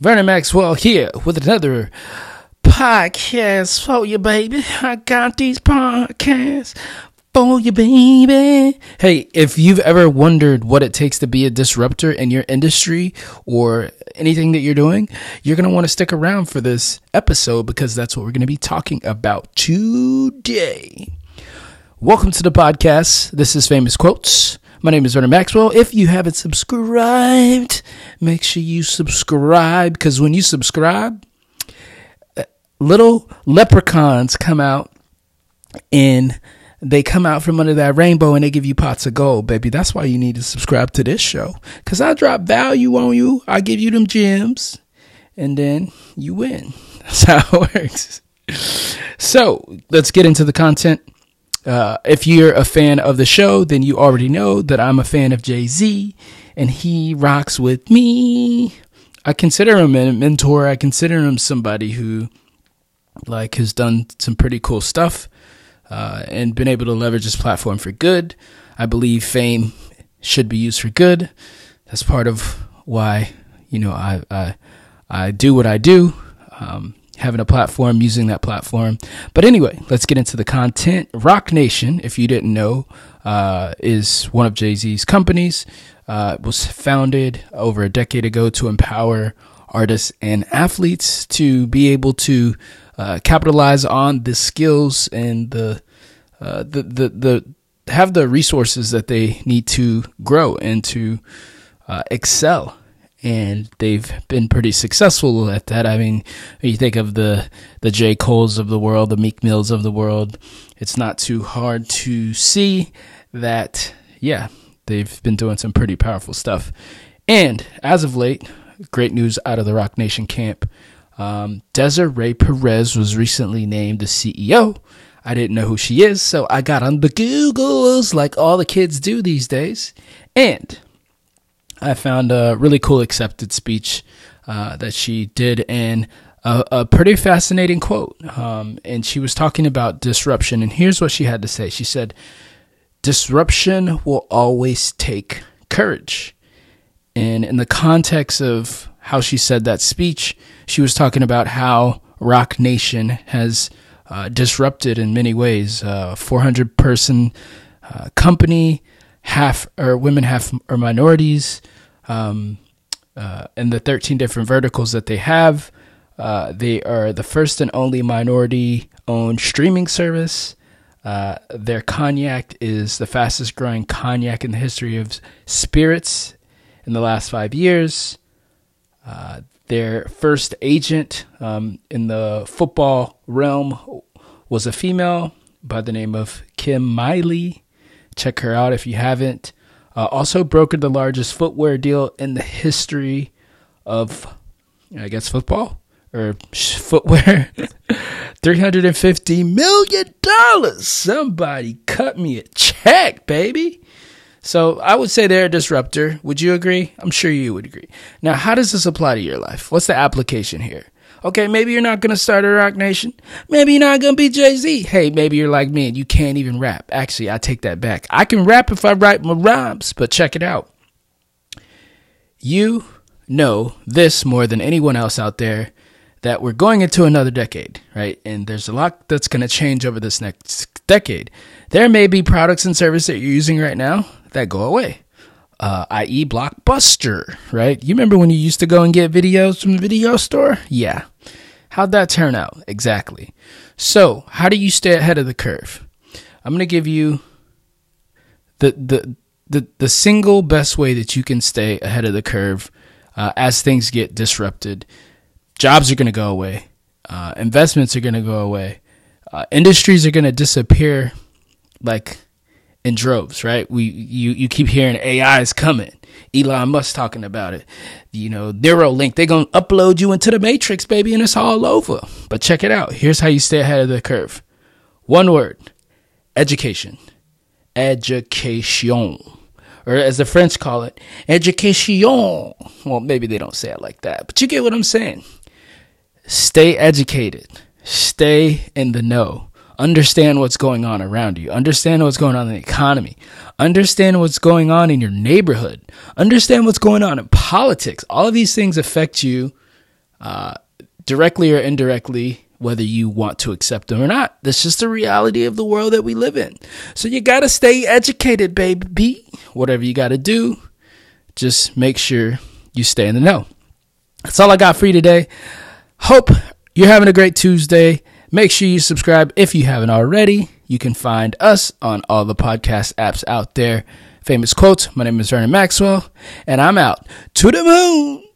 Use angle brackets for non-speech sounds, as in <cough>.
Vernon Maxwell here with another podcast for you, baby. I got these podcasts for you, baby. Hey, if you've ever wondered what it takes to be a disruptor in your industry or anything that you're doing, you're going to want to stick around for this episode because that's what we're going to be talking about today. Welcome to the podcast. This is Famous Quotes. My name is Vernon Maxwell. If you haven't subscribed, make sure you subscribe because when you subscribe, uh, little leprechauns come out and they come out from under that rainbow and they give you pots of gold, baby. That's why you need to subscribe to this show because I drop value on you. I give you them gems and then you win. <laughs> That's how it works. So let's get into the content. Uh, if you're a fan of the show, then you already know that I'm a fan of Jay Z and he rocks with me. I consider him a mentor. I consider him somebody who like has done some pretty cool stuff uh, and been able to leverage his platform for good. I believe fame should be used for good. That's part of why you know I I, I do what I do. Um, having a platform, using that platform. But anyway, let's get into the content. Roc Nation, if you didn't know, uh, is one of Jay Z's companies. Uh, was founded over a decade ago to empower artists and athletes to be able to uh, capitalize on the skills and the, uh, the the the have the resources that they need to grow and to uh, excel and they've been pretty successful at that. I mean, you think of the the J Cole's of the world, the Meek Mills of the world. It's not too hard to see that. Yeah, they've been doing some pretty powerful stuff. And as of late, great news out of the Roc Nation camp. Um, Desiree Perez was recently named the CEO. I didn't know who she is, so I got on the Googles like all the kids do these days. And I found a really cool accepted speech uh, that she did and a, a pretty fascinating quote. Um, and she was talking about disruption. And here's what she had to say She said, Disruption will always take courage. And in the context of how she said that speech, she was talking about how Roc Nation has uh, disrupted in many ways. Uh, 400 person uh, company half or women, half or minorities, um, uh, the 13 different verticals that they have. Uh, they are the first and only minority owned streaming service. Uh, their cognac is the fastest growing cognac in the history of spirits in the last five years. Uh, their first agent um, in the football realm was a female by the name of Kim Miale. Check her out if you haven't. Uh, also brokered the largest footwear deal in the history of, I guess, football or footwear. <laughs> $350 million. Somebody cut me a check, baby. So I would say they're a disruptor. Would you agree? I'm sure you would agree. Now, how does this apply to your life? What's the application here? Okay, maybe you're not to start a Roc Nation. Maybe you're not to be Jay Z. Hey, maybe you're like me and you can't even rap. Actually, I take that back. I can rap if I write my rhymes, but check it out. You know this more than anyone else out there that we're going into another decade, right? And there's a lot that's to change over this next decade. There may be products and services that you're using right now that go away uh, i.e., Blockbuster, right? You remember when you used to go and get videos from the video store? Yeah. How'd that turn out? Exactly. So, how do you stay ahead of the curve? I'm going to give you the, the, the, the single best way that you can stay ahead of the curve uh, as things get disrupted. Jobs are going to go away, uh, investments are going to go away, uh, industries are going to disappear like in droves, right? We you you keep hearing AI is coming. Elon Musk talking about it. You know, Neuralink, they're gonna upload you into the matrix, baby, and it's all over. But check it out. Here's how you stay ahead of the curve. One word. Education. Education. Or as the French call it, education. Well, maybe they don't say it like that, but you get what I'm saying. Stay educated. Stay in the know Understand what's going on around you. Understand what's going on in the economy. Understand what's going on in your neighborhood. Understand what's going on in politics. All of these things affect you uh, directly or indirectly, whether you want to accept them or not. That's just the reality of the world that we live in. So you got to stay educated, baby. Whatever you got to do, just make sure you stay in the know. That's all I got for you today. Hope you're having a great Tuesday. Make sure you subscribe if you haven't already. You can find us on all the podcast apps out there. Famous quotes. My name is Vernon Maxwell, and I'm out to the moon.